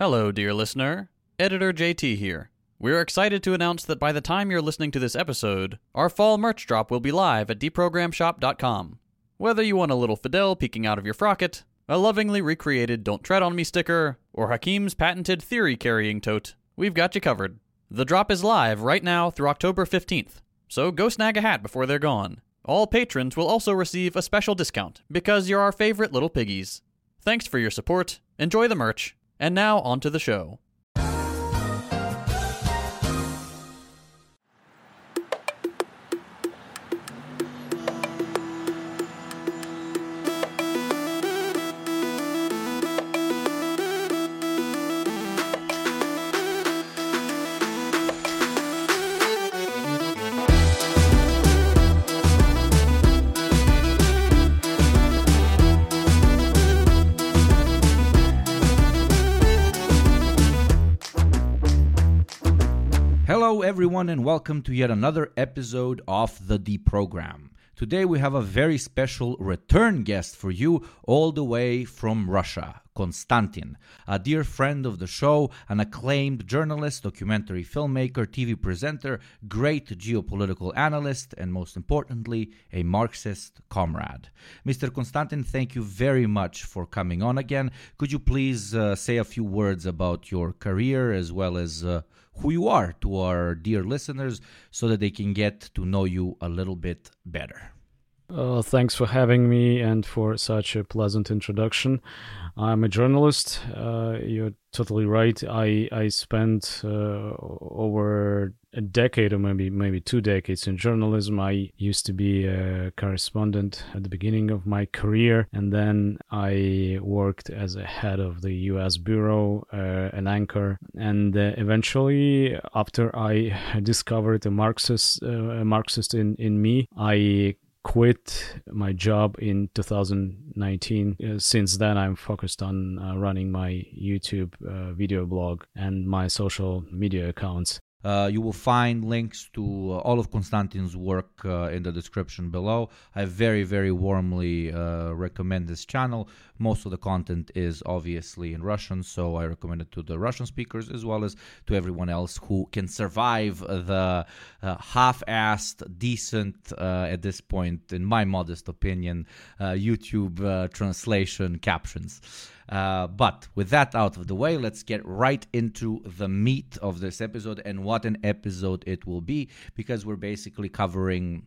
Hello, dear listener. Editor JT here. We're excited to announce that by the time you're listening to this episode, our fall merch drop will be live at deprogramshop.com. Whether you want a little Fidel peeking out of your frocket, a lovingly recreated Don't Tread on Me sticker, or Hakim's patented theory carrying tote, we've got you covered. The drop is live right now through October 15th, so go snag a hat before they're gone. All patrons will also receive a special discount because you're our favorite little piggies. Thanks for your support, enjoy the merch, and now on to the show. Everyone, and welcome to yet another episode of the Deprogram. Today, we have a very special return guest for you, all the way from Russia, Konstantin, a dear friend of the show, an acclaimed journalist, documentary filmmaker, TV presenter, great geopolitical analyst, and most importantly, a Marxist comrade. Mr. Konstantin, thank you very much for coming on again. Could you please uh, say a few words about your career as well as uh, who you are to our dear listeners so that they can get to know you a little bit better. Uh, thanks for having me and for such a pleasant introduction. I'm a journalist. Uh, you're totally right. I I spent uh, over a decade or maybe maybe two decades in journalism. I used to be a correspondent at the beginning of my career, and then I worked as a head of the U.S. bureau, uh, an anchor, and uh, eventually, after I discovered a Marxist uh, a Marxist in in me, I quit my job in 2019. Uh, since then, I'm focused on uh, running my YouTube uh, video blog and my social media accounts. Uh, you will find links to uh, all of Konstantin's work uh, in the description below. I very, very warmly uh, recommend this channel. Most of the content is obviously in Russian, so I recommend it to the Russian speakers as well as to everyone else who can survive the uh, half assed, decent, uh, at this point, in my modest opinion, YouTube translation captions. Uh, but with that out of the way, let's get right into the meat of this episode and what an episode it will be, because we're basically covering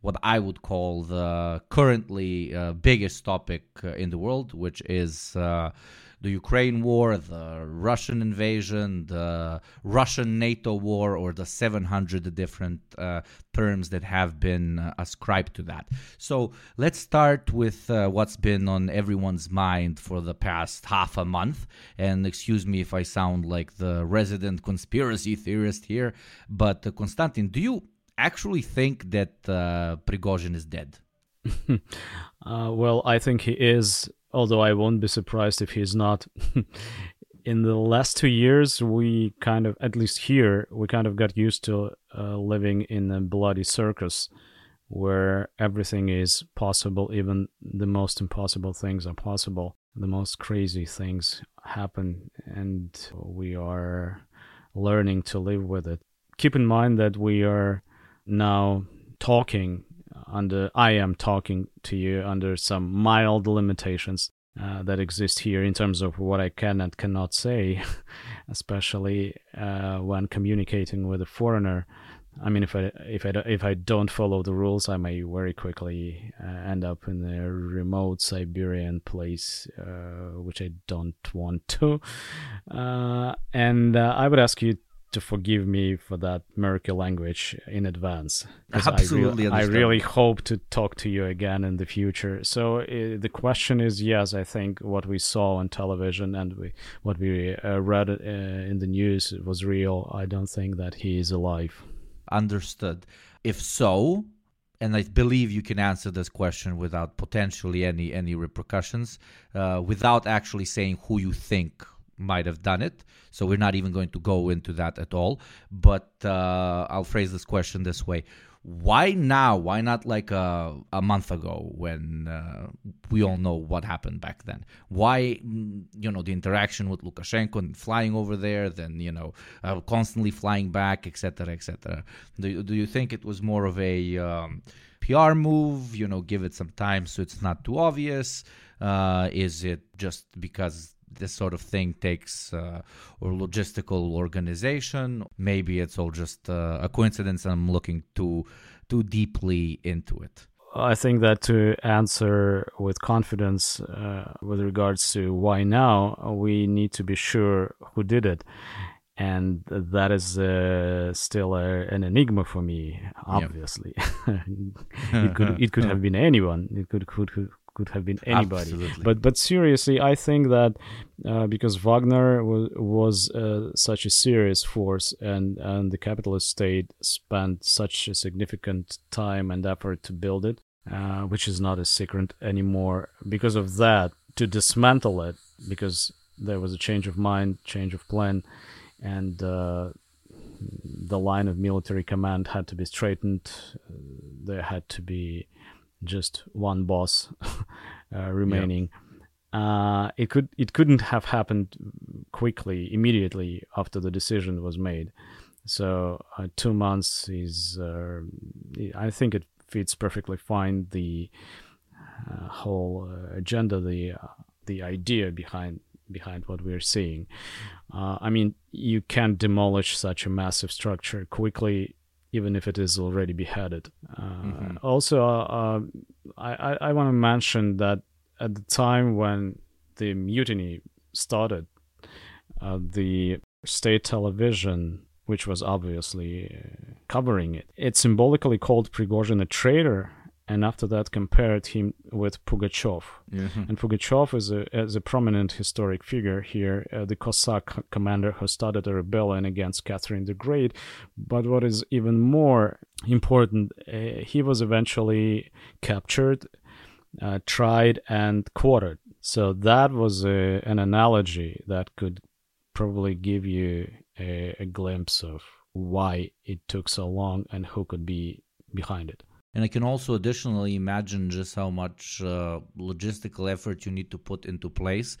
what I would call the currently uh, biggest topic uh, in the world, which is uh, the Ukraine war, the Russian invasion, the Russian NATO war, or the 700 different uh, terms that have been uh, ascribed to that. So let's start with uh, what's been on everyone's mind for the past half a month. And excuse me if I sound like the resident conspiracy theorist here, but uh, Konstantin, do you actually think that uh, Prigozhin is dead? uh, well, I think he is, although I won't be surprised if he's not. In the last two years, we kind of, at least here, we kind of got used to uh, living in a bloody circus where everything is possible, even the most impossible things are possible. The most crazy things happen, and we are learning to live with it. Keep in mind that we are now talking under I am talking to you under some mild limitations uh, that exist here in terms of what I can and cannot say, especially uh, when communicating with a foreigner. I mean, if I if I if I don't follow the rules, I may very quickly uh, end up in a remote Siberian place, uh, which I don't want to. Uh, and uh, I would ask you to forgive me for that murky language in advance. Absolutely, I, re- I, really hope to talk to you again in the future. So uh, the question is, yes, I think what we saw on television and we, what we uh, read uh, in the news was real. I don't think that he is alive. Understood. If so, and I believe you can answer this question without potentially any any repercussions, uh, without actually saying who you think might have done it. So we're not even going to go into that at all. But uh, I'll phrase this question this way why now? Why not like a, a month ago when uh, we all know what happened back then? Why, mm, you know, the interaction with Lukashenko and flying over there, then, you know, uh, constantly flying back, etc., etc. Do, do you think it was more of a um, PR move, you know, give it some time so it's not too obvious? Uh, is it just because this sort of thing takes uh, or logistical organization. Maybe it's all just uh, a coincidence. I'm looking too too deeply into it. I think that to answer with confidence uh, with regards to why now, we need to be sure who did it. And that is uh, still a, an enigma for me. Obviously, it could it could have been anyone. It could could could have been anybody. Absolutely. But but seriously, I think that uh, because Wagner was was uh, such a serious force, and and the capitalist state spent such a significant time and effort to build it, uh, which is not a secret anymore. Because of that, to dismantle it, because there was a change of mind, change of plan, and uh, the line of military command had to be straightened. There had to be just one boss uh, remaining. Yeah. Uh, it could it couldn't have happened quickly immediately after the decision was made. So uh, two months is uh, I think it fits perfectly fine the uh, whole uh, agenda, the the idea behind behind what we're seeing. I mean, you can't demolish such a massive structure quickly even if it is already beheaded. Uh, mm-hmm. Also, uh, I, I want to mention that at the time when the mutiny started, uh, the state television, which was obviously uh, covering it, it symbolically called Prigozhin a traitor and after that compared him with Pugachev. Mm-hmm. And Pugachev is a, is a prominent historic figure here, uh, the Cossack commander who started a rebellion against Catherine the Great. But what is even more important, uh, he was eventually captured, uh, tried, and quartered. So that was a, an analogy that could probably give you a, a glimpse of why it took so long and who could be behind it. And I can also additionally imagine just how much uh, logistical effort you need to put into place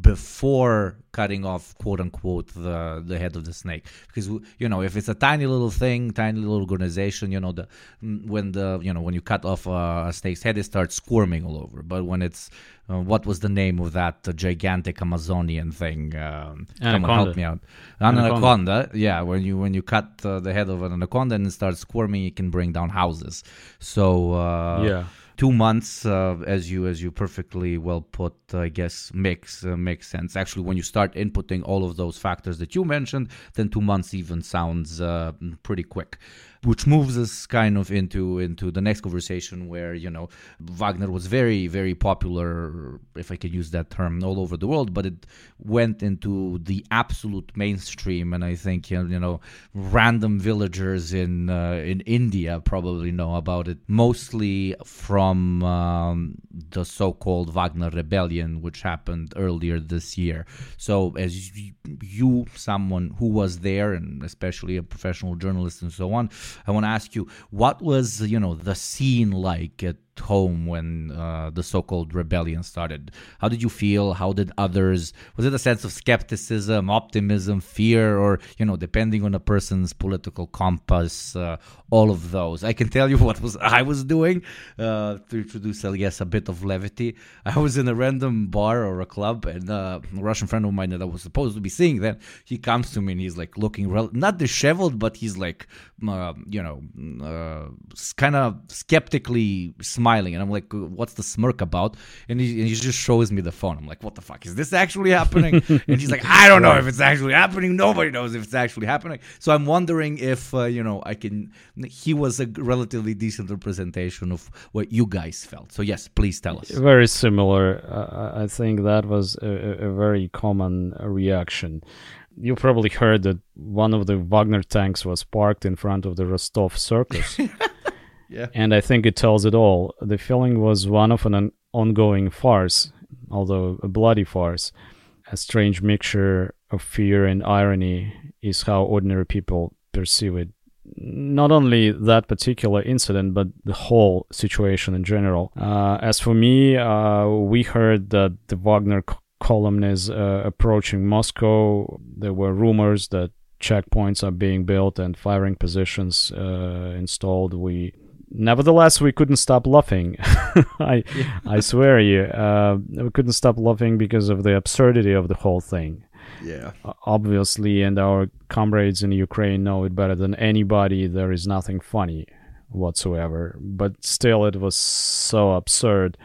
before cutting off, quote unquote, the the head of the snake. Because you know, if it's a tiny little thing, tiny little organization, you know, the when the you know when you cut off a, a snake's head, it starts squirming all over. But when it's uh, what was the name of that uh, gigantic Amazonian thing? Um, come on, help me out. An anaconda. anaconda. Yeah, when you when you cut uh, the head of an anaconda and it starts squirming, it can bring down houses. So uh, yeah two months, uh, as you as you perfectly well put, I guess makes uh, makes sense. Actually, when you start inputting all of those factors that you mentioned, then two months even sounds uh, pretty quick which moves us kind of into into the next conversation where you know Wagner was very very popular, if I can use that term, all over the world, but it went into the absolute mainstream, and I think you know random villagers in uh, in India probably know about it, mostly from um, the so-called Wagner rebellion, which happened earlier this year. So as you, someone who was there, and especially a professional journalist and so on, I want to ask you, what was you know the scene like at home when uh, the so-called rebellion started? How did you feel? How did others? Was it a sense of skepticism, optimism, fear, or you know, depending on a person's political compass, uh, all of those? I can tell you what was I was doing uh, to introduce, I guess, a bit of levity. I was in a random bar or a club, and uh, a Russian friend of mine that I was supposed to be seeing then he comes to me and he's like looking rel- not disheveled, but he's like, uh, you know, uh, kind of skeptically smiling smiling, and I'm like, "What's the smirk about?" And he, and he just shows me the phone. I'm like, "What the fuck is this actually happening?" and he's like, "I don't know if it's actually happening. Nobody knows if it's actually happening." So I'm wondering if uh, you know I can. He was a relatively decent representation of what you guys felt. So yes, please tell us. Very similar. Uh, I think that was a, a very common reaction you probably heard that one of the Wagner tanks was parked in front of the Rostov circus. Yeah. And I think it tells it all. The feeling was one of an ongoing farce, although a bloody farce. A strange mixture of fear and irony is how ordinary people perceive it not only that particular incident, but the whole situation in general. Uh, as for me, uh, we heard that the Wagner column is uh, approaching Moscow. There were rumors that checkpoints are being built and firing positions uh, installed. We nevertheless we couldn't stop laughing. I yeah. i swear you uh, we couldn't stop laughing because of the absurdity of the whole thing. Yeah. Obviously and our comrades in ukraine know it better than anybody. There is nothing funny whatsoever. But still it was so absurd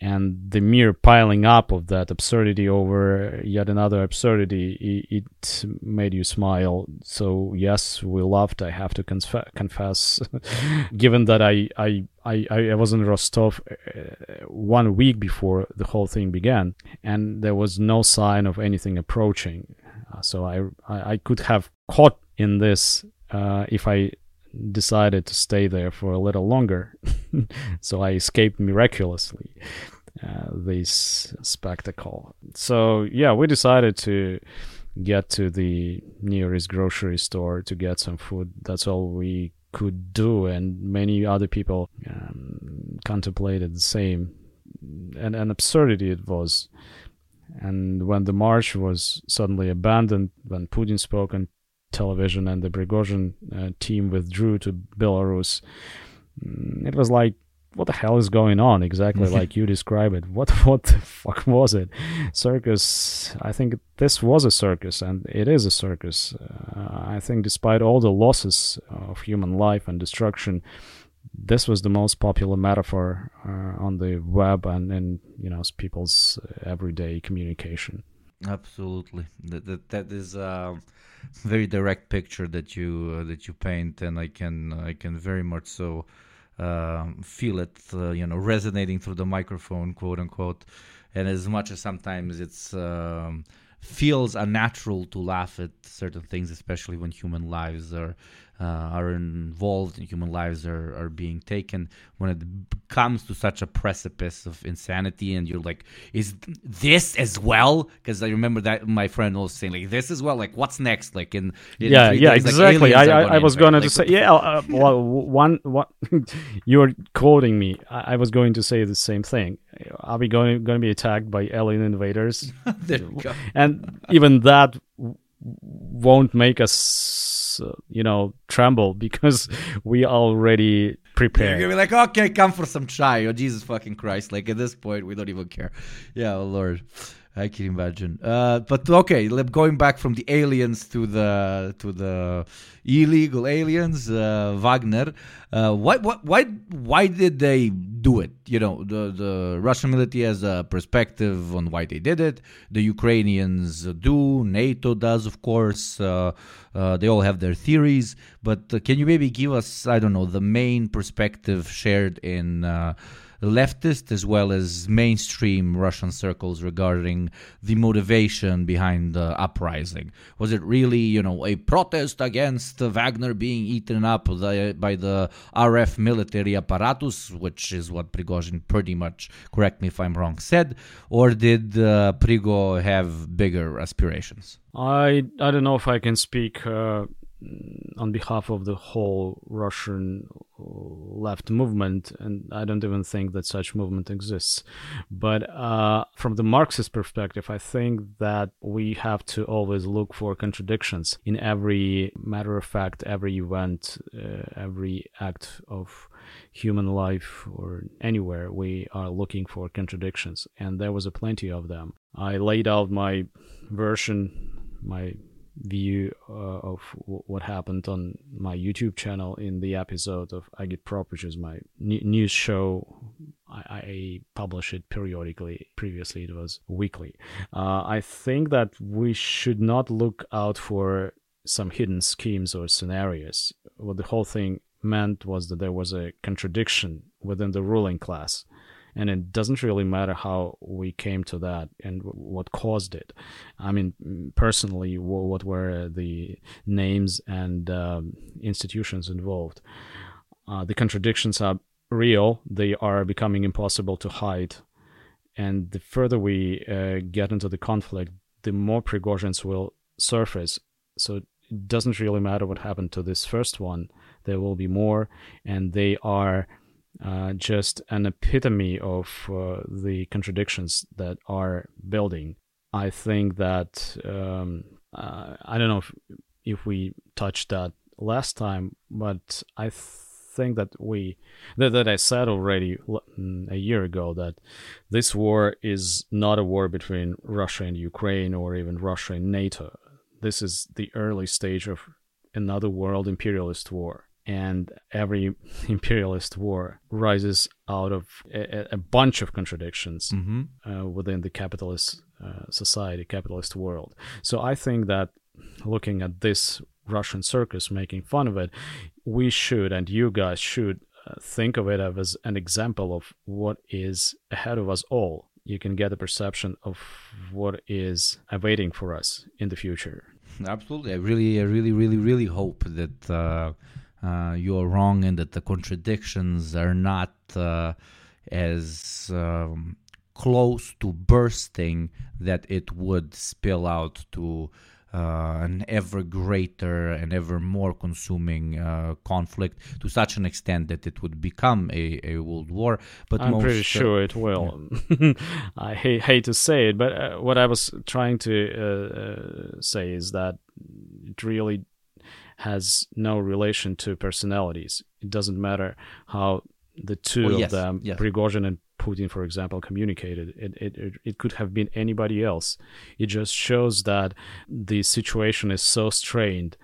and the mere piling up of that absurdity over yet another absurdity it, it made you smile. So yes we laughed i have to confess, given that I, I i i was in rostov uh, one week before the whole thing began and there was no sign of anything approaching. Uh, so I, I, I could have caught in this uh, if i decided to stay there for a little longer. so I escaped miraculously uh, this spectacle. So yeah, we decided to get to the nearest grocery store to get some food. That's all we could do, and many other people um, contemplated the same. And an absurdity it was. And when the march was suddenly abandoned, when Putin spoke on television and the Prigozhin uh, team withdrew to Belarus, mm, it was like, what the hell is going on? Exactly like you describe it. What what the fuck was it? Circus. I think this was a circus, and it is a circus. Uh, I think, despite all the losses of human life and destruction, this was the most popular metaphor uh, on the web and in you know people's everyday communication. Absolutely, that that, that is. Uh very direct picture that you uh, that you paint, and I can I can very much so uh, feel it, uh, you know, resonating through the microphone, quote unquote. And as much as sometimes it's um, feels unnatural to laugh at certain things, especially when human lives are are involved human lives are, are being taken. When it comes to such a precipice of insanity and you're like is this as well? Because i remember that my friend was saying like this as well like what's next? Like in, in yeah yeah days, exactly. like i, I, I was going like, to say yeah uh, well one what you're quoting me. I, I, was going to say the same thing. Are we going going to be attacked by alien invaders? And even that won't make us uh, you know tremble because we already prepared. You're gonna be like okay come for some chai. Oh jesus fucking christ. Like at this point we don't even care. Yeah oh lord I can imagine. Uh, but okay, going back from the aliens to the to the illegal aliens, uh, Wagner. Uh, why, why, why did they do it? You know, the the Russian military has a perspective on why they did it. The Ukrainians do. NATO does, of course. Uh, uh, they all have their theories. But uh, can you maybe give us, I don't know, the main perspective shared in leftist as well as mainstream Russian circles regarding the motivation behind the uprising. Was it really, you know, a protest against Wagner being eaten up by the RF military apparatus, which is what Prigozhin pretty much, correct me if I'm wrong, said, or did uh, Prigo have bigger aspirations? I I don't know if I can speak uh, on behalf of the whole Russian left movement, and I don't even think that such movement exists. But uh, from the Marxist perspective, I think that we have to always look for contradictions in every matter of fact, every event, uh, every act of human life or anywhere. We are looking for contradictions, and there was a plenty of them. I laid out my version, my view uh, of w- what happened on my YouTube channel in the episode of Agitprop, which is my n- news show. I-, I, publish it periodically. Previously, it was weekly. Uh, I think that we should not look out for some hidden schemes or scenarios. What the whole thing meant was that there was a contradiction within the ruling class and it doesn't really matter how we came to that and what caused it. I mean, personally, what were the names and um, institutions involved? Uh, the contradictions are real; they are becoming impossible to hide. And the further we uh, get into the conflict, the more Prigozhins will surface. So it doesn't really matter what happened to this first one. There will be more, and they are uh, just an epitome of uh, the contradictions that are building. I think that um, uh, I don't know if, if we touched that last time, but I think that we that, that I said already mm, a year ago that this war is not a war between Russia and Ukraine or even Russia and NATO. This is the early stage of another world imperialist war and every imperialist war rises out of a, a bunch of contradictions mm-hmm. uh, within the capitalist uh, society, capitalist world. So I think that looking at this Russian circus, making fun of it, we should, and you guys should, uh, think of it as an example of what is ahead of us all. You can get a perception of what is awaiting for us in the future. Absolutely, I really, I really, really, really hope that uh, uh, you're wrong and that the contradictions are not uh, as um, close to bursting that it would spill out to uh, an ever greater and ever more consuming uh, conflict to such an extent that it would become a, a world war. But I'm most, pretty uh, sure it will. Yeah. I hate, hate, to say it, but uh, what I was trying to uh, say is that it really has no relation to personalities. It doesn't matter how the two oh, of them, yes. Prigozhin and Putin, for example, communicated. It, it, it could have been anybody else. It just shows that the situation is so strained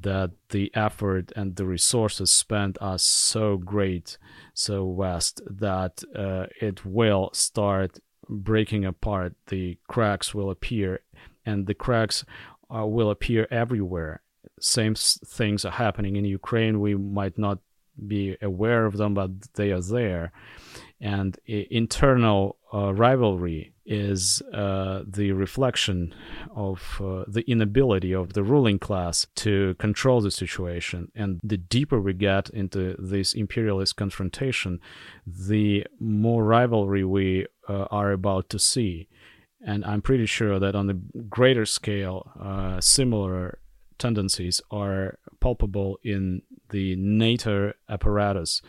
that the effort and the resources spent are so great, so vast, that uh, it will start breaking apart. The cracks will appear, and the cracks uh, will appear everywhere same things are happening in Ukraine. We might not be aware of them, but they are there. And internal uh, rivalry is uh, the reflection of uh, the inability of the ruling class to control the situation. And the deeper we get into this imperialist confrontation, the more rivalry we uh, are about to see. And I'm pretty sure that on a greater scale, uh, similar tendencies are palpable in the NATO apparatus.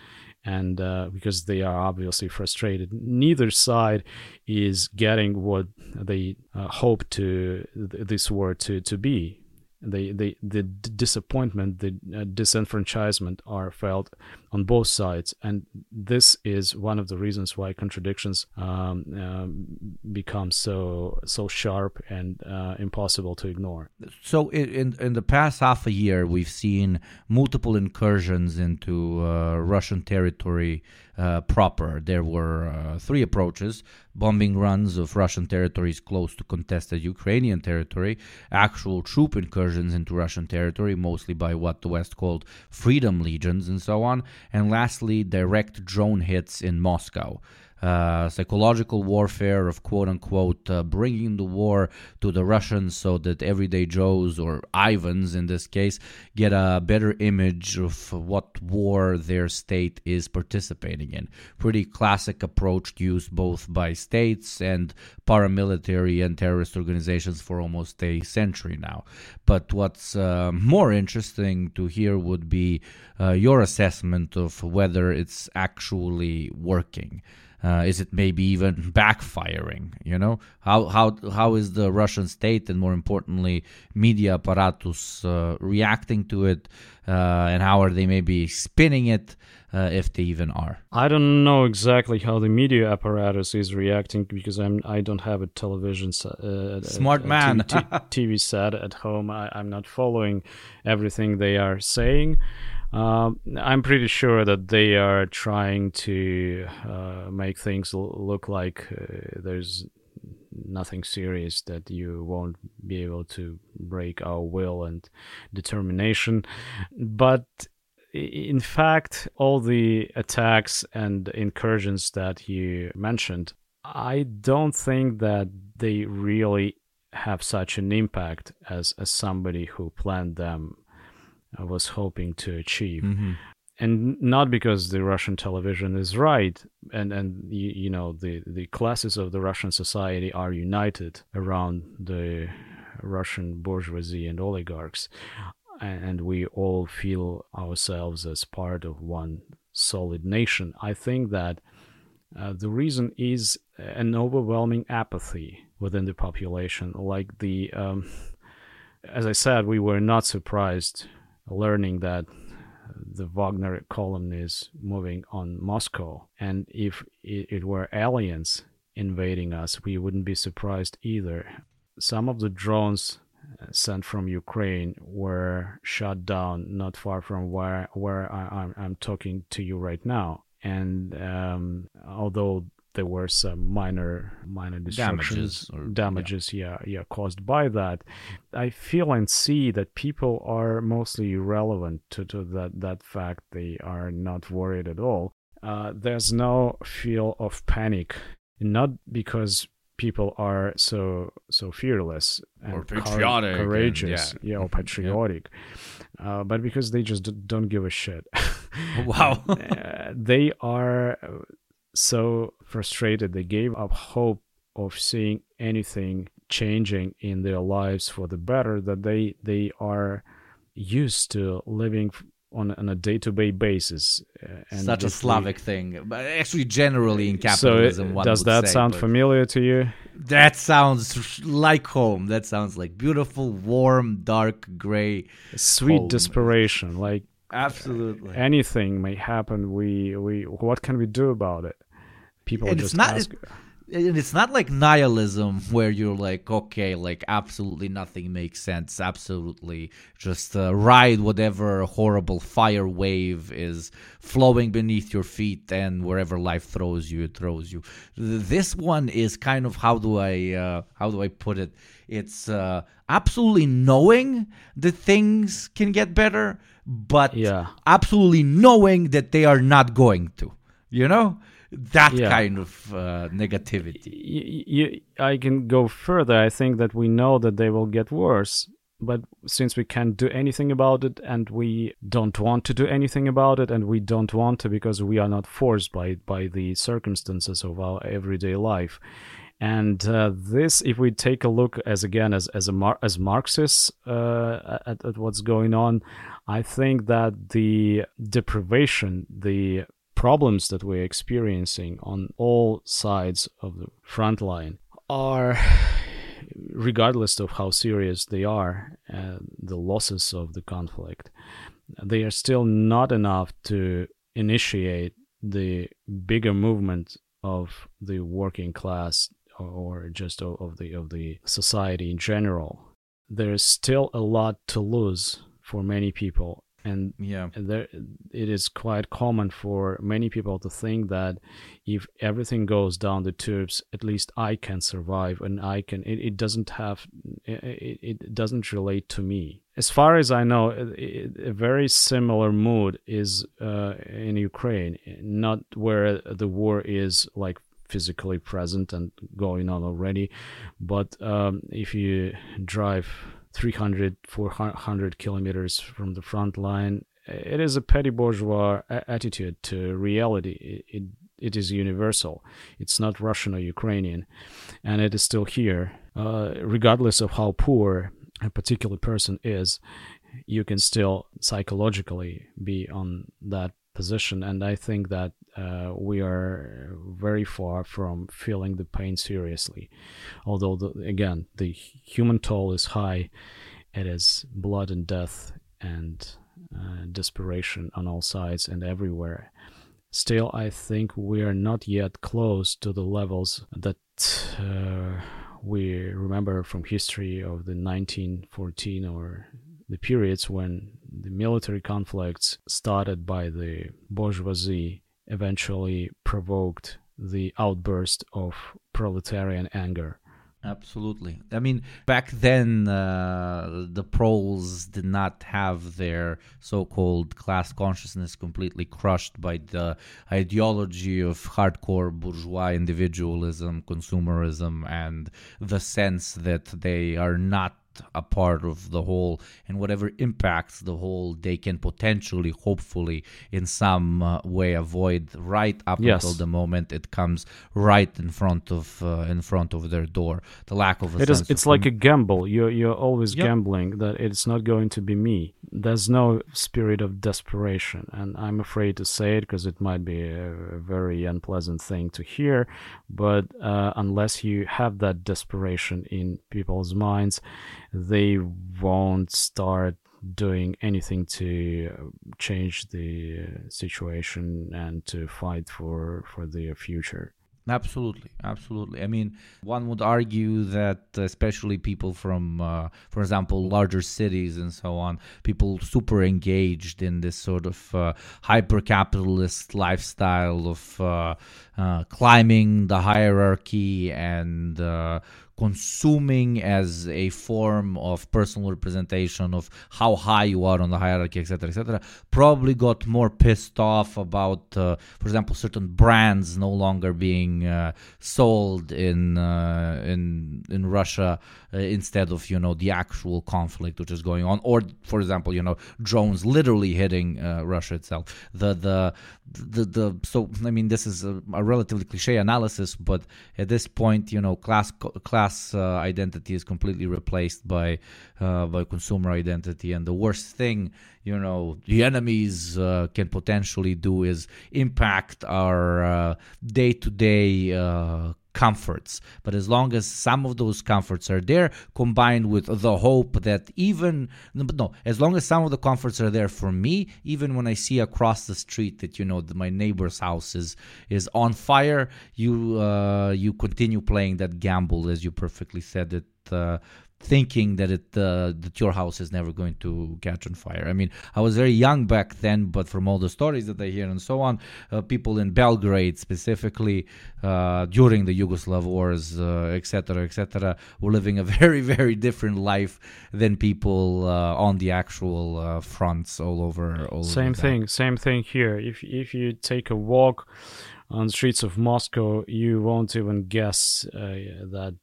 And uh, because they are obviously frustrated, neither side is getting what they uh, hope to th- this war to, to be the the the disappointment, the uh, disenfranchisement are felt on both sides, and this is one of the reasons why contradictions um, um, become so so sharp and uh, impossible to ignore. So, in in the past half a year, we've seen multiple incursions into uh, Russian territory uh, proper. There were uh, three approaches bombing runs of Russian territories close to contested Ukrainian territory, actual troop incursions into Russian territory, mostly by what the West called freedom legions, and so on, and lastly, direct drone hits in Moscow uh, psychological warfare of quote unquote uh, bringing the war to the Russians so that everyday Joes or Ivans in this case get a better image of what war their state is participating in. Pretty classic approach used both by states and paramilitary and terrorist organizations for almost a century now. But what's uh, more interesting to hear would be uh, your assessment of whether it's actually working. Uh, is it maybe even backfiring? You know, how how how is the Russian state and more importantly media apparatus uh, reacting to it, uh, and how are they maybe spinning it? Uh, if they even are, I don't know exactly how the media apparatus is reacting because I'm I don't have a television uh, smart a, a man TV, TV set at home. I, I'm not following everything they are saying. Um, I'm pretty sure that they are trying to uh, make things l- look like uh, there's nothing serious that you won't be able to break our will and determination. But in fact, all the attacks and incursions that you mentioned, I don't think that they really have such an impact as, as somebody who planned them was hoping to achieve. Mm-hmm. And not because the Russian television is right, and and you, you know the the classes of the Russian society are united around the Russian bourgeoisie and oligarchs. and we all feel ourselves as part of one solid nation. I think that uh, the reason is an overwhelming apathy within the population. Like the, um, as I said, we were not surprised learning that the Wagner column is moving on Moscow, and if it were aliens invading us, we wouldn't be surprised either. Some of the drones uh, sent from Ukraine were shot down not far from where where I, am talking to you right now. And um, although there were some minor minor destructions damages, or, damages yeah. yeah yeah caused by that i feel and see that people are mostly irrelevant to, to that that fact they are not worried at all uh, there's no feel of panic not because people are so so fearless and or patriotic courageous and, yeah. yeah. or patriotic yeah. uh, but because they just don't give a shit wow uh, they are so frustrated they gave up hope of seeing anything changing in their lives for the better that they they are used to living on, on a day-to-day basis. Uh, and Such a Slavic we, thing, but actually generally in capitalism. So it, does that say, sound familiar to you? That sounds like home. That sounds like beautiful, warm, dark gray, sweet home. desperation. Like absolutely anything may happen. We we what can we do about it? People and just it's not. ask, it's not like nihilism where you're like okay like absolutely nothing makes sense absolutely just uh, ride whatever horrible fire wave is flowing beneath your feet and wherever life throws you it throws you this one is kind of how do i uh, how do i put it it's uh, absolutely knowing that things can get better but yeah. absolutely knowing that they are not going to you know that Yeah. kind of uh, negativity. I can go further. I think that we know that they will get worse, but since we can't do anything about it and we don't want to do anything about it and we don't want to because we are not forced by by the circumstances of our everyday life. And uh, this, if we take a look as again as as a Mar- as Marxists uh, at, at what's going on, I think that the deprivation, the problems that we're experiencing on all sides of the front line are regardless of how serious they are uh, the losses of the conflict they are still not enough to initiate the bigger movement of the working class or just of, the of the society in general. There is still a lot to lose for many people and Yeah. there it is quite common for many people to think that if everything goes down the tubes at least i can survive and i can it, it doesn't have it, it doesn't relate to me as far as i know it, a very similar mood is uh, in ukraine not where the war is like physically present and going on already but um, if you drive 300 400 kilometers from the front line. It is a petty bourgeois attitude to reality. It, it, it is universal. It's not russian or ukrainian and it is still here. Uh, regardless of how poor a particular person is you can still psychologically be on that position and i think that uh, we are very far from feeling the pain seriously. Although the, again the human toll is high it is blood and death and uh, desperation on all sides and everywhere. Still i think we are not yet close to the levels that uh, we remember from history of the 1914 or the periods when the military conflicts started by the bourgeoisie eventually provoked the outburst of proletarian anger. Absolutely. I mean, back then, uh, the proles did not have their so called class consciousness completely crushed by the ideology of hardcore bourgeois individualism, consumerism, and the sense that they are not a part of the whole and whatever impacts the whole they can potentially hopefully in some uh, way avoid right up Yes. until the moment it comes right in front of uh, in front of their door the lack of a It is. It's like a gamble. You're you're always Yep. gambling that it's not going to be me. There's no spirit of desperation, and I'm afraid to say it because it might be a, a very unpleasant thing to hear. But uh, unless you have that desperation in people's minds, they won't start doing anything to uh, change the uh, situation and to fight for for their future. Absolutely, absolutely. I mean, one would argue that especially people from, uh, for example, larger cities and so on, people super engaged in this sort of uh, hyper capitalist lifestyle of uh, uh, climbing the hierarchy and uh, consuming as a form of personal representation of how high you are on the hierarchy, etc., etc., probably got more pissed off about, uh, for example, certain brands no longer being uh, sold in uh, in in Russia uh, instead of you know the actual conflict which is going on, or for example, you know drones literally hitting uh, Russia itself. The the the the so I mean this is a, a relatively cliche analysis, but at this point, you know, class class uh, identity is completely replaced by uh, by consumer identity, and the worst thing you know the enemies uh, can potentially do is impact our day to day comforts. But as long as some of those comforts are there, combined with the hope that even no, as long as some of the comforts are there for me, even when I see across the street that you know my neighbor's house is is on fire, you uh, you continue playing that gamble as you perfectly said it. Uh, thinking that it uh, that your house is never going to catch on fire. I mean, I was very young back then, but from all the stories that I hear and so on, uh, people in Belgrade specifically uh, during the Yugoslav wars, etc., etc., were living a very very different life than people uh, on the actual uh, fronts all over. All same over thing, same thing here. If if you take a walk on the streets of Moscow, you won't even guess uh, that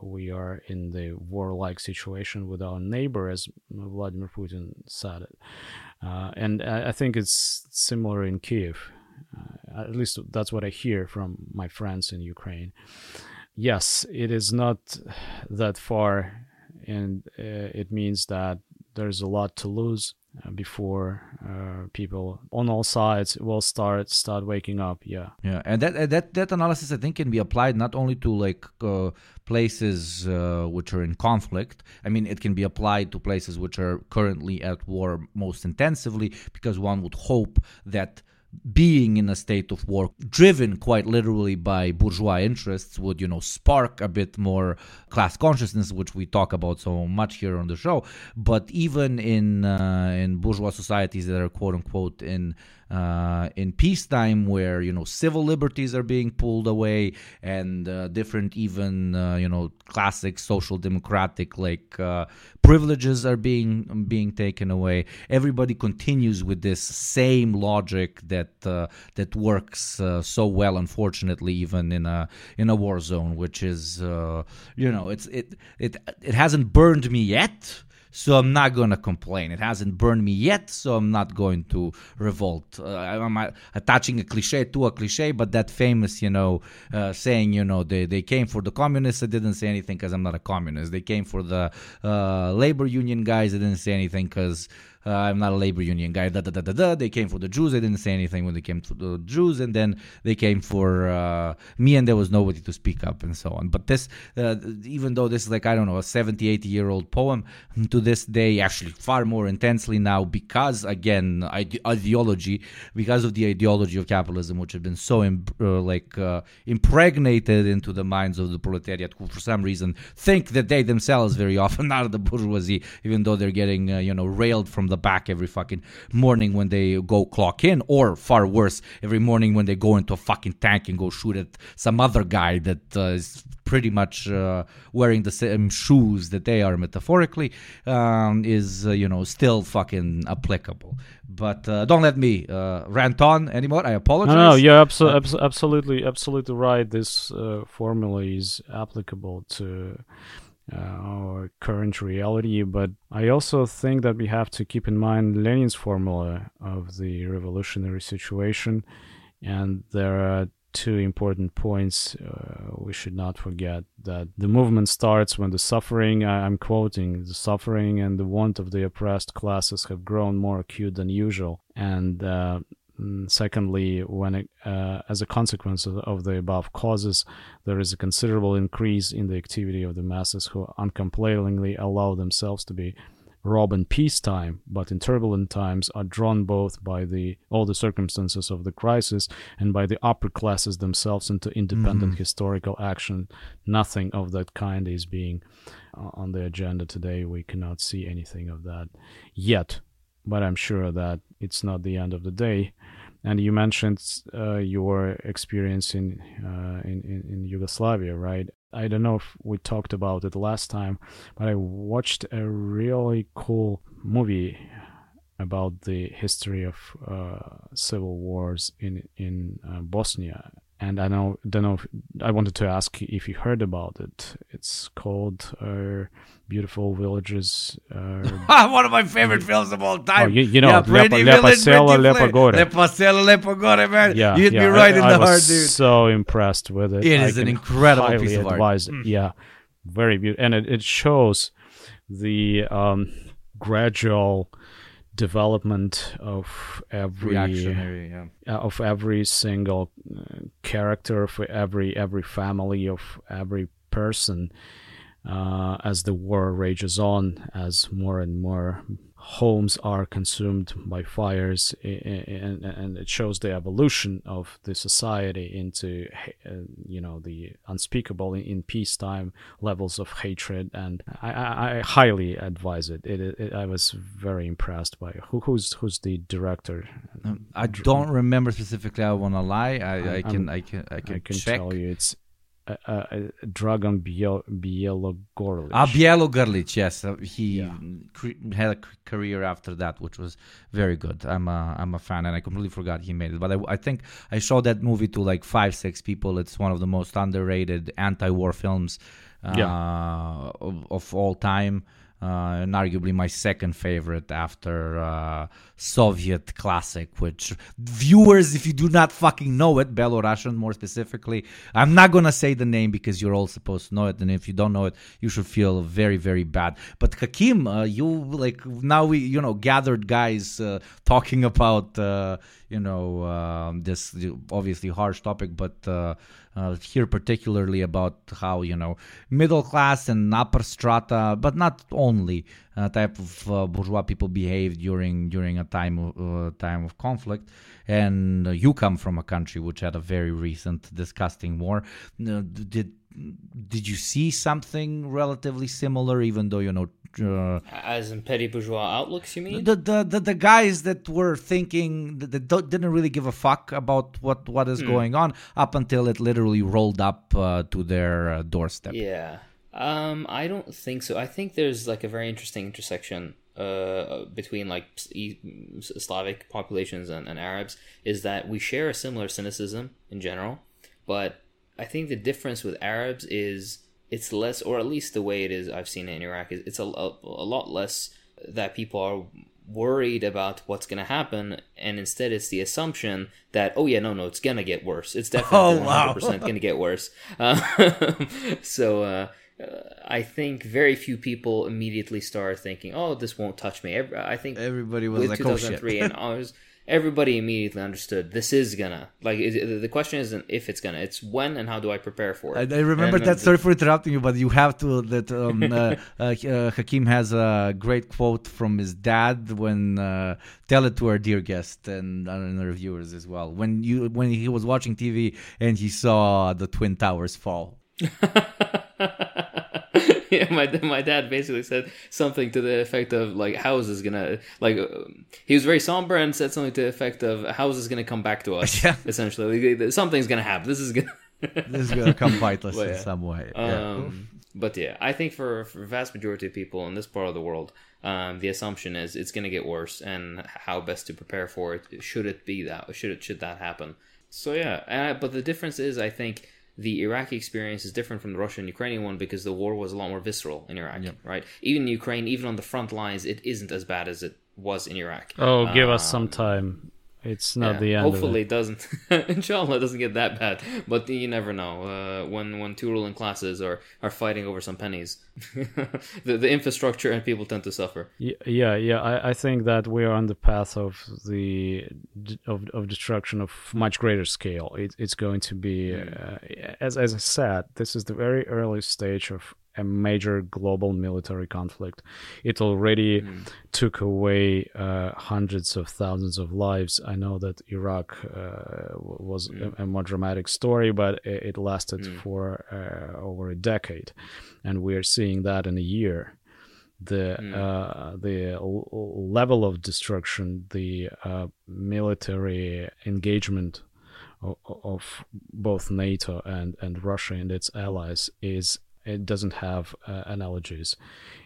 we are in the warlike situation with our neighbor, as Vladimir Putin said it. Uh, and I, I think it's similar in Kiev. Uh, at least that's what I hear from my friends in Ukraine. Yes, it is not that far, and uh, it means that there's a lot to lose before uh, people on all sides will start start waking up. Yeah, yeah, and that that that analysis I think can be applied not only to like uh, places uh, which are in conflict. I mean, it can be applied to places which are currently at war most intensively, because one would hope that being in a state of war, driven quite literally by bourgeois interests, would you know spark a bit more class consciousness, which we talk about so much here on the show. But even in uh, in bourgeois societies that are quote unquote in uh, in peacetime, where you know civil liberties are being pulled away and uh, different even uh, you know classic social democratic like uh, privileges are being being taken away. Everybody continues with this same logic that uh, that works uh, so well, unfortunately, even in a in a war zone, which is you know it's it it it hasn't burned me yet so I'm not gonna complain. It hasn't burned me yet, so I'm not going to revolt. Uh, I'm attaching a cliche to a cliche, but that famous, you know, uh, saying, you know, they, they came for the communists. I didn't say anything because I'm not a communist. They came for the uh, labor union guys. I didn't say anything because. Uh, I'm not a labor union guy. Da, da, da, da, da. They came for the Jews. They didn't say anything when they came to the Jews, and then they came for uh, me, and there was nobody to speak up, and so on. But this, uh, even though this is like I don't know a 70, 80 year old poem, to this day, actually far more intensely now because again ide- ideology, because of the ideology of capitalism, which has been so imp- like uh, impregnated into the minds of the proletariat, who for some reason think that they themselves very often are the bourgeoisie, even though they're getting uh, you know railed from the back every fucking morning when they go clock in, or far worse, every morning when they go into a fucking tank and go shoot at some other guy that uh, is pretty much uh, wearing the same shoes that they are metaphorically, um, is uh, you know still fucking applicable. But uh, don't let me uh, rant on anymore. I apologize. No, no, you're abso- abso- absolutely, absolutely right. This uh, formula is applicable to uh, our current reality. But I also think that we have to keep in mind Lenin's formula of the revolutionary situation, and there are two important points uh, we should not forget that the movement starts when the suffering i'm quoting the suffering and the want of the oppressed classes have grown more acute than usual and uh, secondly when it, uh, as a consequence of, of, the above causes there is a considerable increase in the activity of the masses who uncomplainingly allow themselves to be robbed in peacetime, but in turbulent times are drawn both by the all the circumstances of the crisis and by the upper classes themselves into independent mm-hmm. historical action. Nothing of that kind is being uh, on the agenda today. We cannot see anything of that yet, but I'm sure that it's not the end of the day. And you mentioned uh, your experience in, uh, in, in in Yugoslavia, right? I don't know if we talked about it last time, but I watched a really cool movie about the history of uh, civil wars in in uh, Bosnia, and I know don't know. If, I wanted to ask if you heard about it. It's called uh, "Beautiful Villages." Uh, One of my favorite films of all time. Oh, you, you know, yeah, Lepa, Lepasela, Lepogore. Lepa sela, Lepogore, man. Yeah, you hit yeah, me right I, in I the heart, dude. So impressed with it. It is an incredible piece of art. It. Yeah, very beautiful, and it, it shows the um, gradual development of every yeah. Uh, of every single uh, character for every every family of every person uh, as the war rages on as more and more homes are consumed by fires and, and it shows the evolution of the society into uh, you know the unspeakable in peacetime levels of hatred and i, I, I highly advise it. It, it. i was very impressed by who, who's who's the director um, i don't remember specifically i want to lie I, I, can, I can i can i can check. tell you it's uh, uh, Dragan Biel- Bjelogrlić. Ah, Bjelogrlić, yes. Uh, he yeah. cre- had a career after that, which was very good. I'm a, I'm a fan, and I completely forgot he made it. But I, I think I showed that movie to like five, six people. It's one of the most underrated anti-war films uh, yeah. of, of all time uh, and arguably my second favorite after uh, Soviet classic, which viewers, if you do not fucking know it, Belorussian more specifically, I'm not gonna say the name because you're all supposed to know it, and if you don't know it, you should feel very, very bad. But Hakim, uh, you like now we you know gathered guys uh, talking about uh, you know um, this obviously harsh topic, but uh, uh, here particularly about how you know middle class and upper strata, but not only uh, type of uh, bourgeois people behave during during a time of uh, time of conflict. And you come from a country which had a very recent disgusting war. did did you see something relatively similar, even though you know? Uh, As in petty bourgeois outlooks, you mean? The the the, the guys that were thinking that, that didn't really give a fuck about what what is hmm. going on up until it literally rolled up uh, to their uh, doorstep. Yeah. Um, I don't think so. I think there's like a very interesting intersection uh, between like Slavic populations and, and Arabs is that we share a similar cynicism in general, but I think the difference with Arabs is it's less, or at least the way it is I've seen it in Iraq is it's a, a, a lot less that people are worried about what's going to happen and instead it's the assumption that oh yeah no no it's going to get worse it's definitely oh, wow. 100% going to get worse uh, so uh, I think very few people immediately start thinking, "Oh, this won't touch me." I think everybody was like, 2003 "Oh shit!" and I was everybody immediately understood this is gonna like it, the question isn't if it's gonna it's when and how do i prepare for it. I, I remember and, that sorry for interrupting you but you have to that um, uh, uh, uh, hakim has a great quote from his dad when uh, tell it to our dear guest and, and our viewers as well. When you when he was watching tv and he saw the twin towers fall yeah, my my dad basically said something to the effect of like, "How is this gonna like?" Uh, he was very somber and said something to the effect of, "How is this gonna come back to us?" Yeah, essentially, like, something's gonna happen. This is gonna this is gonna come bite us in some way. Um, but yeah, I think for for vast majority of people in this part of the world, um, the assumption is it's gonna get worse, and how best to prepare for it. Should it be that? Should it should that happen? So yeah, uh, but the difference is, I think the Iraqi experience is different from the Russian Ukrainian one because the war was a lot more visceral in Iraq, right? Even in Ukraine, even on the front lines, it isn't as bad as it was in Iraq. Oh, give us some Um, time. It's not yeah, the end. Hopefully, it doesn't. Inshallah, it doesn't get that bad. But you never know. Uh, when when two ruling classes are, are fighting over some pennies, the the infrastructure and people tend to suffer. Yeah, yeah. I, I think that we are on the path of the of, of destruction of much greater scale. It, it's going to be, uh, as as I said, this is the very early stage of a major global military conflict. It already took away uh, hundreds of thousands of lives. I know that Iraq uh, was a, a more dramatic story, but it, it lasted for uh, over a decade, and we are seeing that in a year. The uh, the l- l- level of destruction, the uh, military engagement of, of both NATO and, and Russia and its allies is it doesn't have uh, analogies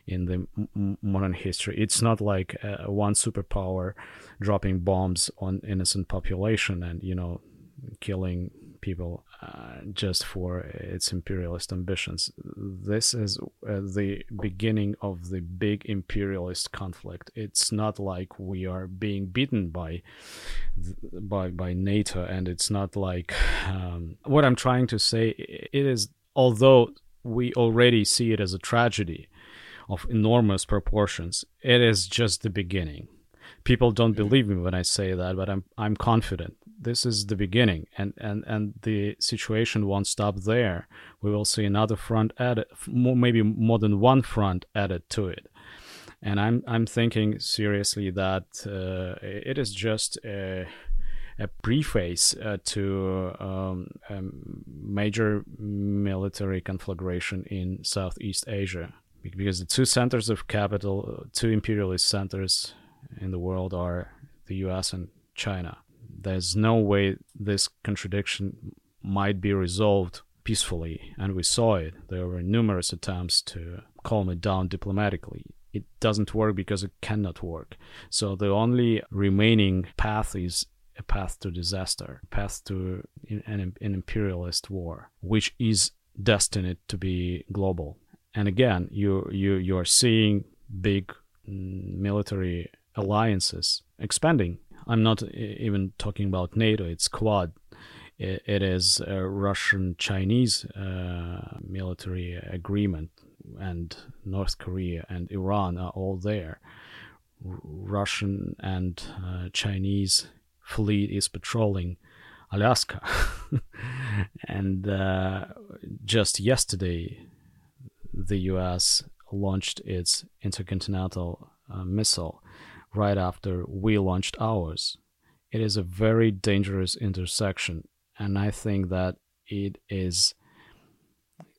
in the m- modern history. It's not like uh, one superpower dropping bombs on innocent population and you know killing people uh, just for its imperialist ambitions. This is uh, the beginning of the big imperialist conflict. It's not like we are being beaten by by by NATO, and it's not like um, what I'm trying to say. It is although we already see it as a tragedy of enormous proportions. It is just the beginning. People don't believe me when I say that, but I'm I'm confident. This is the beginning, and and and the situation won't stop there. We will see another front added, maybe more than one front added to it. And I'm I'm thinking seriously that uh, it is just a a preface uh, to um, a major military conflagration in Southeast Asia, because the two centers of capital, two imperialist centers in the world are the U.S. and China. There's no way this contradiction might be resolved peacefully, and we saw it. There were numerous attempts to calm it down diplomatically. It doesn't work because it cannot work. So the only remaining path is a path to disaster, a path to an, an imperialist war, which is destined to be global. And again, you you you are seeing big mm, military alliances expanding. I'm not even talking about NATO; it's Quad. It, it is a Russian-Chinese uh, military agreement, and North Korea and Iran are all there. Russian and uh, Chinese fleet is patrolling Alaska. and uh, just yesterday, the US launched its intercontinental uh, missile right after we launched ours. It is a very dangerous intersection, and I think that it is.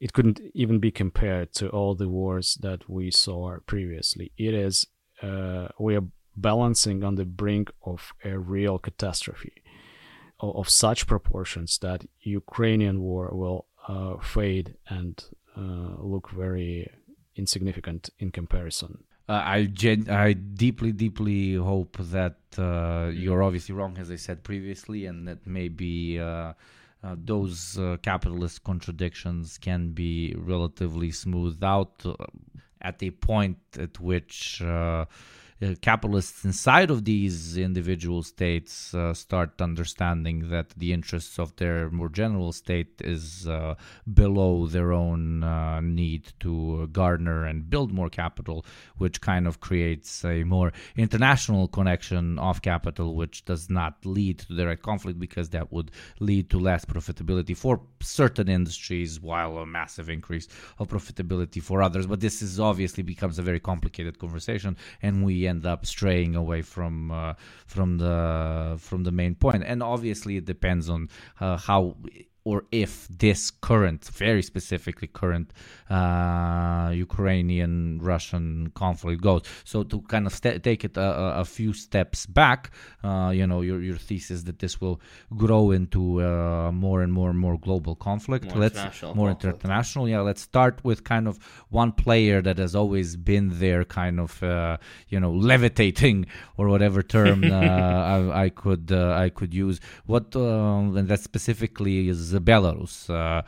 It couldn't even be compared to all the wars that we saw previously. It is. Uh, we are balancing on the brink of a real catastrophe of, such proportions that Ukrainian war will uh, fade and uh, look very insignificant in comparison. Uh, I gen- I deeply, deeply hope that uh, you're obviously wrong, as I said previously, and that maybe uh, uh, those capitalist contradictions can be relatively smoothed out at a point at which. Uh, capitalists inside of these individual states uh, start understanding that the interests of their more general state is uh, below their own uh, need to garner and build more capital, which kind of creates a more international connection of capital, which does not lead to direct conflict because that would lead to less profitability for certain industries while a massive increase of profitability for others. But this is obviously becomes a very complicated conversation, and we end up straying away from uh, from the from the main point. And obviously, it depends on uh, how or if this current, very specifically current uh, Ukrainian Russian conflict goes. So to kind of st- take it a, a- few steps back, uh, you know, your your thesis that this will grow into uh, more and more and more global conflict. More let's international more conflict. international. Yeah, let's start with kind of one player that has always been there, kind of uh, you know levitating or whatever term uh, I, I could uh, I could use. What um, and that specifically is uh, Belarus. Uh,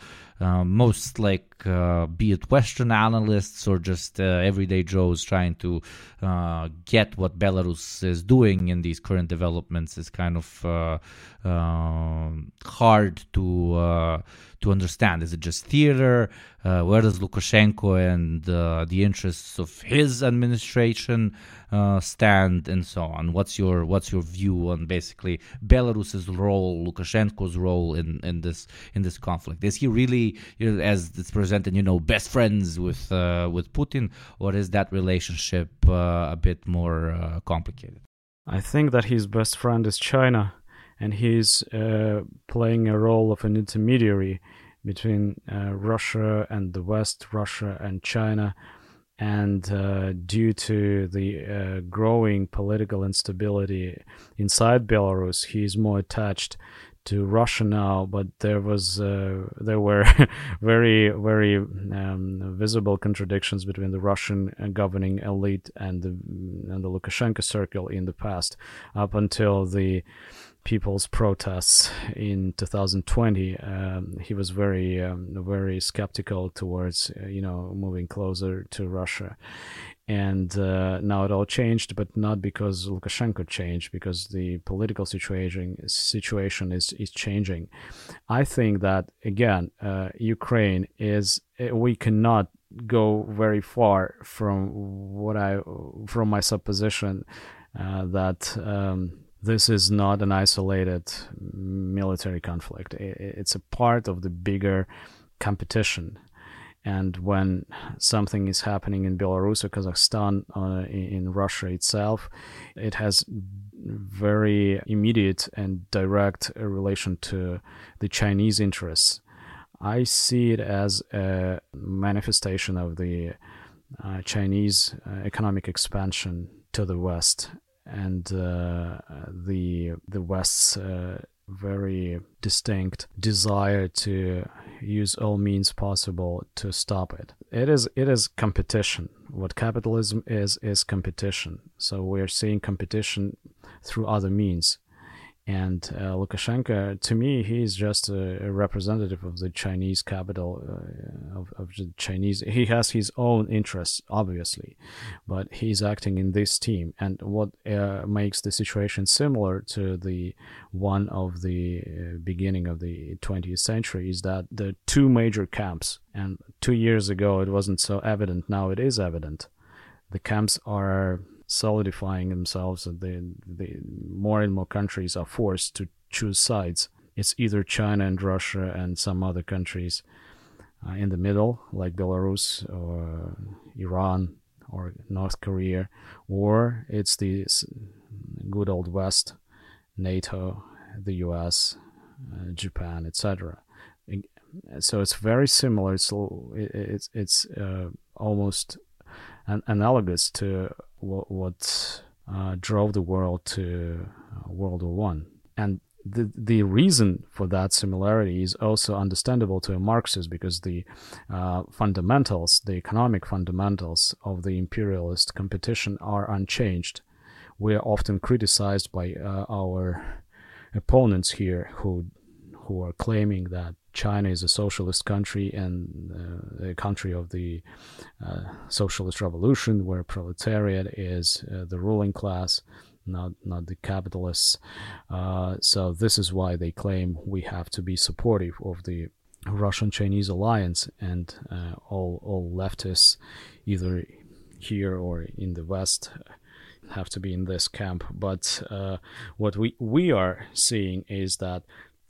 uh, most like uh, be it Western analysts or just uh, everyday Joes trying to uh, get what Belarus is doing in these current developments is kind of um, hard to to understand. Is it just theater? where does Lukashenko and the interests of his administration stand, and so on? What's your what's your view on basically Belarus's role, Lukashenko's role in, in this in this conflict? Is he really as it's presented, you know, best friends with uh, with Putin, or is that relationship uh, a bit more uh, complicated? I think that his best friend is China, and he's uh, playing a role of an intermediary between uh, Russia and the West, Russia and China. And uh, due to the growing political instability inside Belarus, he's more attached to Russia now, but there was uh, there were very very um, visible contradictions between the Russian uh, governing elite and the and the Lukashenko circle in the past, up until the people's protests in 2020. Um, he was very um, very skeptical towards uh, you know moving closer to Russia, and uh, now it all changed, but not because Lukashenko changed, because the political situation situation is is changing. I think that again, uh, Ukraine is uh, we cannot go very far from what I from my supposition uh, that. Um, this is not an isolated military conflict. It's a part of the bigger competition and when something is happening in Belarus or Kazakhstan, uh, in Russia itself, it has very immediate and direct relation to the Chinese interests. I see it as a manifestation of the uh, Chinese uh, economic expansion to the West and uh, the the West's uh, very distinct desire to use all means possible to stop it. It is it is competition. What capitalism is is competition. So we are seeing competition through other means. And uh, Lukashenko, to me, he is just a, a representative of the Chinese capital, uh, of, of the Chinese. He has his own interests, obviously, but he's acting in this team. And what uh, makes the situation similar to the one of the uh, beginning of the 20th century is that the two major camps, and two years ago it wasn't so evident, now it is evident. The camps are solidifying themselves and the, the more and more countries are forced to choose sides. It's either china and russia and some other countries uh, in the middle like belarus or iran or north korea or it's the good old west nato the us uh, japan etc so it's very similar. It's it's it's uh, almost an- analogous to what, what uh, drove the world to uh, World War One, and the the reason for that similarity is also understandable to a Marxist because the uh, fundamentals, the economic fundamentals of the imperialist competition are unchanged. We are often criticized by uh, our opponents here who who are claiming that China is a socialist country and uh, a country of the uh, socialist revolution, where proletariat is uh, the ruling class, not not the capitalists. Uh, so this is why they claim we have to be supportive of the Russian-Chinese alliance, and uh, all all leftists, either here or in the West, have to be in this camp. But uh, what we we are seeing is that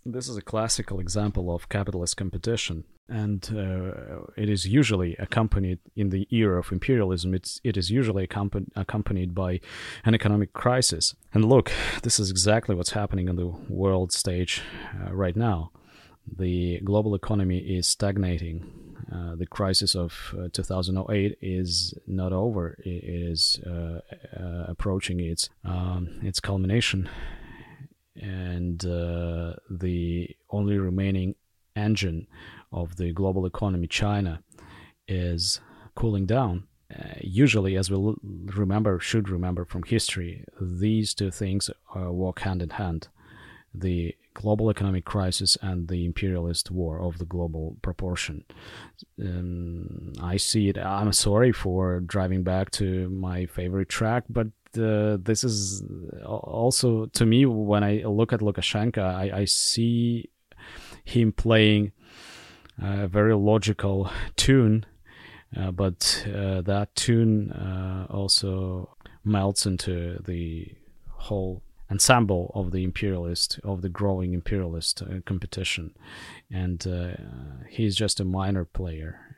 this is a classical example of capitalist competition, and uh, it is usually accompanied in the era of imperialism. It's it is usually accompanied accompanied by an economic crisis. And look, this is exactly what's happening on the world stage uh, right now. The global economy is stagnating. Uh, the crisis of uh, 2008 is not over. It is uh, uh, approaching its um, its culmination and uh, the only remaining engine of the global economy, China, is cooling down. Uh, usually, as we remember, should remember from history, these two things uh, walk hand in hand. The global economic crisis and the imperialist war of the global proportion. Um, I see it. I'm sorry for driving back to my favorite track, but uh, this is also to me when I look at Lukashenko, I, I see him playing a very logical tune, uh, but uh, that tune uh, also melts into the whole ensemble of the imperialist of the growing imperialist uh, competition. And uh, he's just a minor player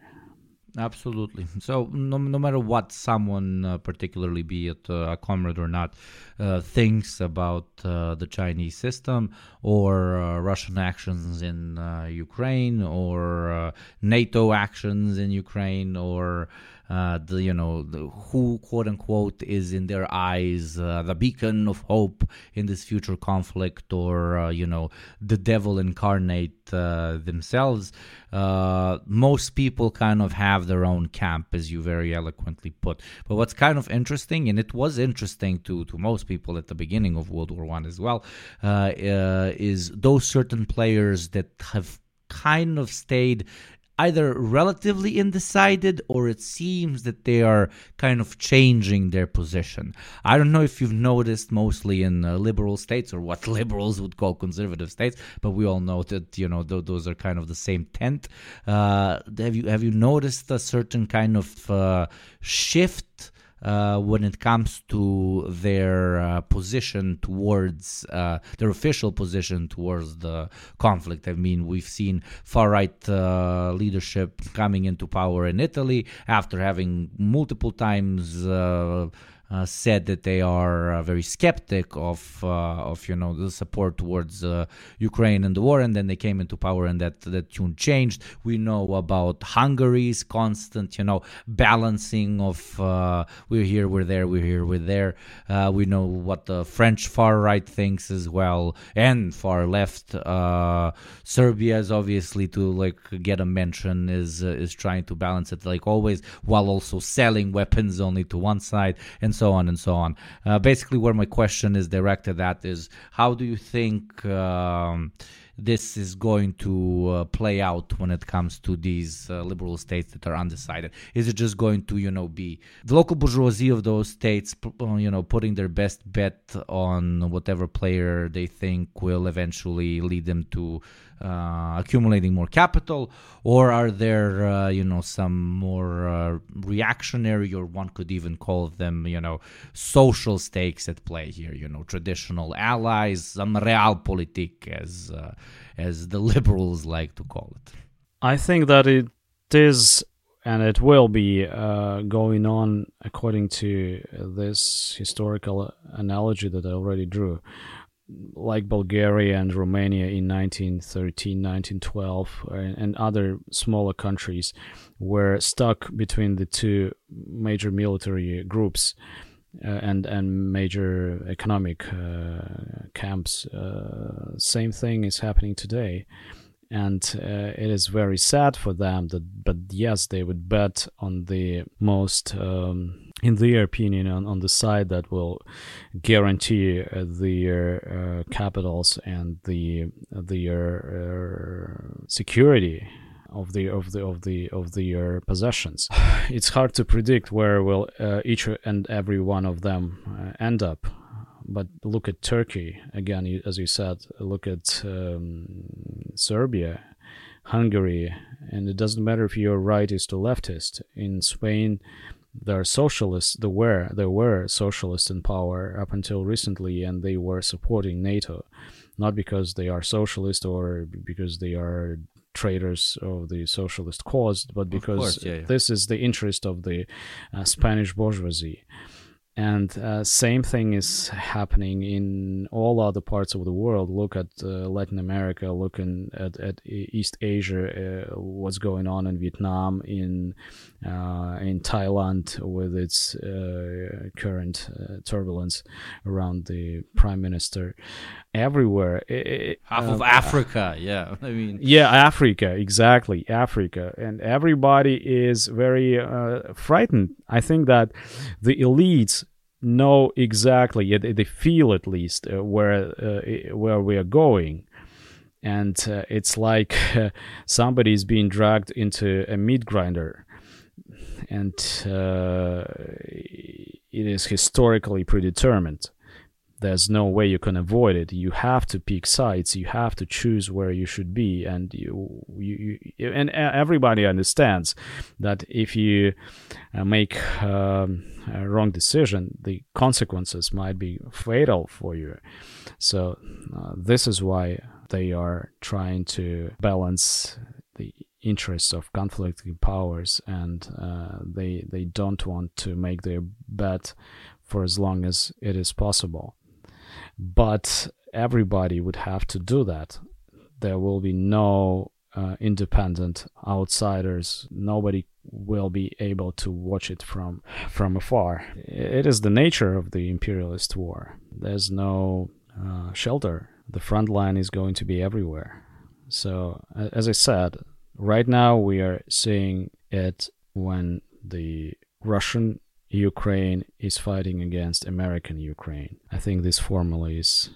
Absolutely. So no, no matter what someone, uh, particularly be it uh, a comrade or not, uh, thinks about uh, the Chinese system or uh, Russian actions in uh, Ukraine or NATO actions in Ukraine or uh, the you know the, who quote unquote is in their eyes uh, the beacon of hope in this future conflict or uh, you know the devil incarnate uh, themselves. Uh, most people kind of have their own camp as you very eloquently put. But what's kind of interesting and it was interesting to to most people at the beginning of world war one as well is those certain players that have kind of stayed either relatively undecided or it seems that they are kind of changing their position. I don't know if you've noticed mostly in uh, liberal states or what liberals would call conservative states, but we all know that you know th- those are kind of the same tent. Uh, have you have you noticed a certain kind of uh, shift? Uh, when it comes to their uh, position towards uh, their official position towards the conflict. I mean, we've seen far right uh, leadership coming into power in Italy after having multiple times uh, said that they are uh, very skeptic of uh, of you know the support towards uh, Ukraine and the war, and then they came into power, and that that tune changed. We know about Hungary's constant you know balancing of uh, we're here, we're there, we're here, we're there. we know what the French far right thinks as well, and far left. Serbia is obviously to like get a mention is is trying to balance it like always, while also selling weapons only to one side and. So so on and so on. Uh, basically, where my question is directed at is how do you think um, this is going to uh, play out when it comes to these uh, liberal states that are undecided? Is it just going to, you know, be the local bourgeoisie of those states, uh, you know, putting their best bet on whatever player they think will eventually lead them to uh, accumulating more capital, or are there, uh, you know, some more uh, reactionary, or one could even call them, you know, social stakes at play here? You know, traditional allies, some realpolitik, as uh, as the liberals like to call it. I think that it is and it will be uh, going on according to this historical analogy that I already drew like Bulgaria and Romania in 1913, 1912, and other smaller countries were stuck between the two major military groups uh, and and major economic uh, camps. Uh, same thing is happening today, and uh, it is very sad for them. That, but yes, they would bet on the most. Um, in their opinion, on, on the side that will guarantee uh, their uh, capitals and the their uh, security of the of the of the of their possessions. It's hard to predict where will uh, each and every one of them uh, end up. But look at Turkey again, as you said. Look at um, Serbia, Hungary, and it doesn't matter if you're rightist or leftist. In Spain, there are socialists there were there were socialists in power up until recently and they were supporting nato not because they are socialist or because they are traitors of the socialist cause but because course, yeah, yeah. this is the interest of the uh, spanish bourgeoisie and uh, same thing is happening in all other parts of the world. Look at uh, latin america looking at, at east asia uh, what's going on in vietnam in uh, in thailand with its uh, current uh, turbulence around the prime minister. Everywhere it, half of africa yeah i mean. Yeah africa exactly africa. And everybody is very frightened. I think that the elites know exactly they feel at least uh, where uh, where we are going. And uh, it's like somebody is being dragged into a meat grinder. And uh, it is historically predetermined there's no way you can avoid it. You have to pick sides. You have to choose where you should be. And you, you, you and everybody understands that if you uh, make um, a wrong decision the consequences might be fatal for you. So uh, this is why they are trying to balance the interests of conflicting powers and uh, they they don't want to make their bet for as long as it is possible but everybody would have to do that. There will be no uh, independent outsiders. Nobody will be able to watch it from from afar. It is the nature of the imperialist war. There's no uh, shelter. The front line is going to be everywhere. So, as I said, right now we are seeing it when the Russian Ukraine is fighting against American Ukraine. I think this formula is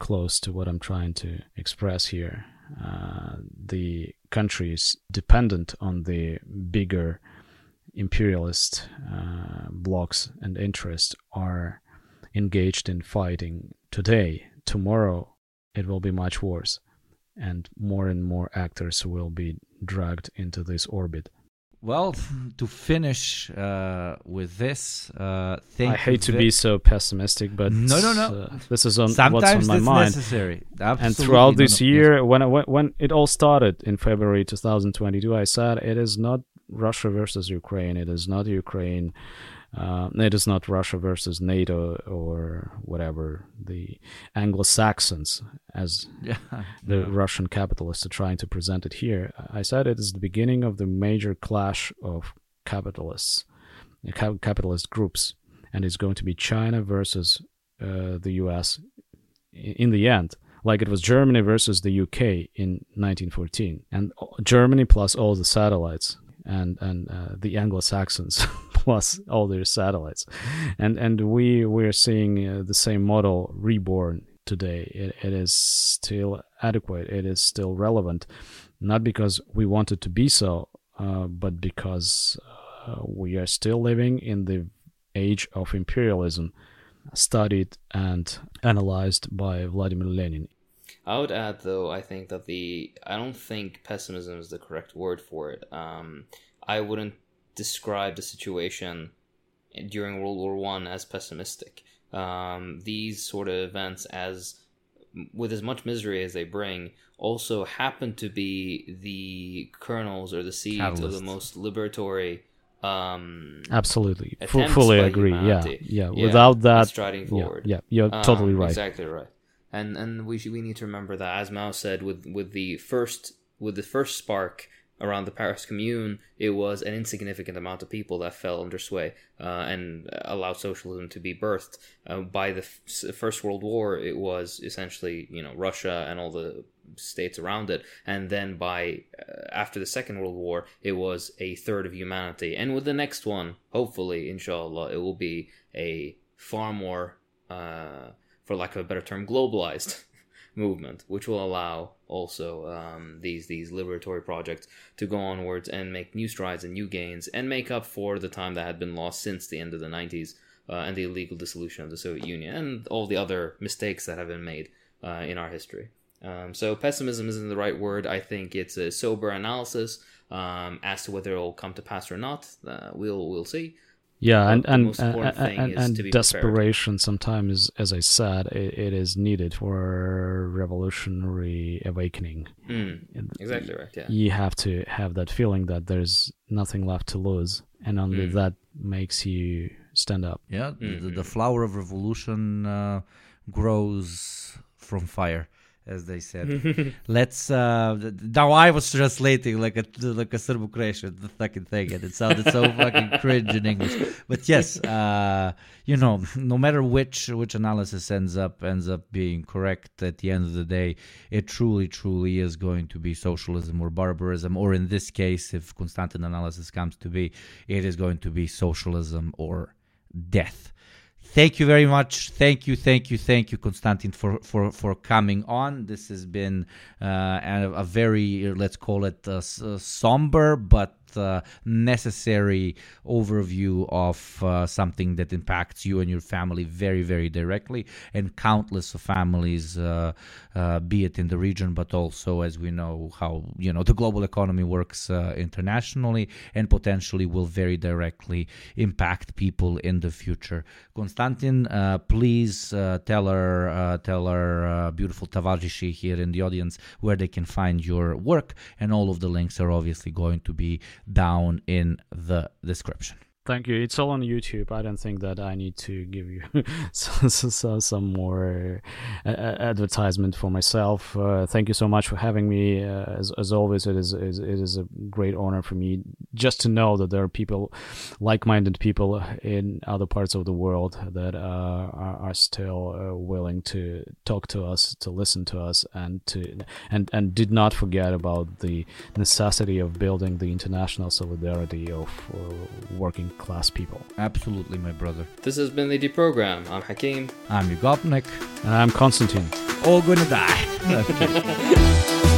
close to what I'm trying to express here. Uh, the countries dependent on the bigger imperialist uh, blocks and interests are engaged in fighting today. Tomorrow, it will be much worse, and more and more actors will be dragged into this orbit. Well, to finish uh, with this, uh, I hate to be so pessimistic, but no, no, no. Uh, this is on Sometimes what's on my mind. necessary. Absolutely. And throughout this year, yes. when, when when it all started in February 2022, I said it is not Russia versus Ukraine. It is not Ukraine uh, it is not Russia versus NATO or whatever the Anglo-Saxons, as yeah, the. Russian capitalists are trying to present it here. I said it is the beginning of the major clash of capitalists, capitalist groups, and it's going to be China versus uh, the U.S. in the end like it was Germany versus the UK in 1914, and Germany plus all the satellites and and uh, the Anglo-Saxons plus all their satellites, and and we we're seeing uh, the same model reborn today. It, it is still adequate. It is still relevant, not because we want it to be so, uh, but because uh, we are still living in the age of imperialism, studied and analyzed by Vladimir Lenin. I would add, though, I think that the I don't think pessimism is the correct word for it. Um, I wouldn't describe the situation during World War One as pessimistic. Um, these sort of events, as with as much misery as they bring, also happen to be the kernels or the seeds Catalyst. of the most liberatory. Um, Absolutely, F- fully agree. Yeah, yeah, yeah. Without that, striding forward. Yeah, yeah you're um, totally right. Exactly right. And and we we need to remember that, as Mao said, with with the first with the first spark around the Paris Commune, it was an insignificant amount of people that fell under sway uh, and allowed socialism to be birthed. Uh, by the f- First World War, it was essentially you know Russia and all the states around it, and then by uh, after the Second World War, it was a third of humanity. And with the next one, hopefully, inshallah, it will be a far more, uh, for lack of a better term, globalized movement, which will allow also um, these these liberatory projects to go onwards and make new strides and new gains and make up for the time that had been lost since the end of the 90s uh, and the illegal dissolution of the Soviet Union and all the other mistakes that have been made uh, in our history. Um, so pessimism isn't the right word. I think it's a sober analysis um, as to whether it will come to pass or not. Uh, we'll we'll see. Yeah, and and and, and, and desperation prepared. sometimes, as I said, it, it is needed for revolutionary awakening. Mm, exactly right. Yeah, you have to have that feeling that there's nothing left to lose, and only mm. that makes you stand up. Yeah, mm-hmm. the, the, flower of revolution uh, grows from fire as they said. Let's. Uh, now I was translating like a like a Serbo-Croatian the fucking thing, and it sounded so fucking cringe in English. But yes, uh, you know, no matter which which analysis ends up ends up being correct at the end of the day, it truly truly is going to be socialism or barbarism, or in this case, if Konstantin analysis comes to be, it is going to be socialism or death. Thank you very much. Thank you, thank you, thank you, Konstantin, for for for coming on. This has been uh, a, a very let's call it uh, somber but uh, necessary overview of uh, something that impacts you and your family very, very directly, and countless of families, uh, uh be it in the region, but also as we know how you know the global economy works uh, internationally, and potentially will very directly impact people in the future. Konstantin, uh, please tell our tell our beautiful Tavarishi here in the audience where they can find your work, and all of the links are obviously going to be down in the description. Thank you. It's all on YouTube. I don't think that I need to give you some, some more uh, advertisement for myself. Uh, thank you so much for having me. Uh, as, as always, it is, it is a great honor for me just to know that there are people, like-minded people in other parts of the world that uh, are, are, still uh, willing to talk to us, to listen to us, and to and and did not forget about the necessity of building the international solidarity of uh, working class people. Absolutely, my brother. This has been the Deprogram. I'm Hakim. I'm Yugopnik. And I'm Konstantin. All gonna die.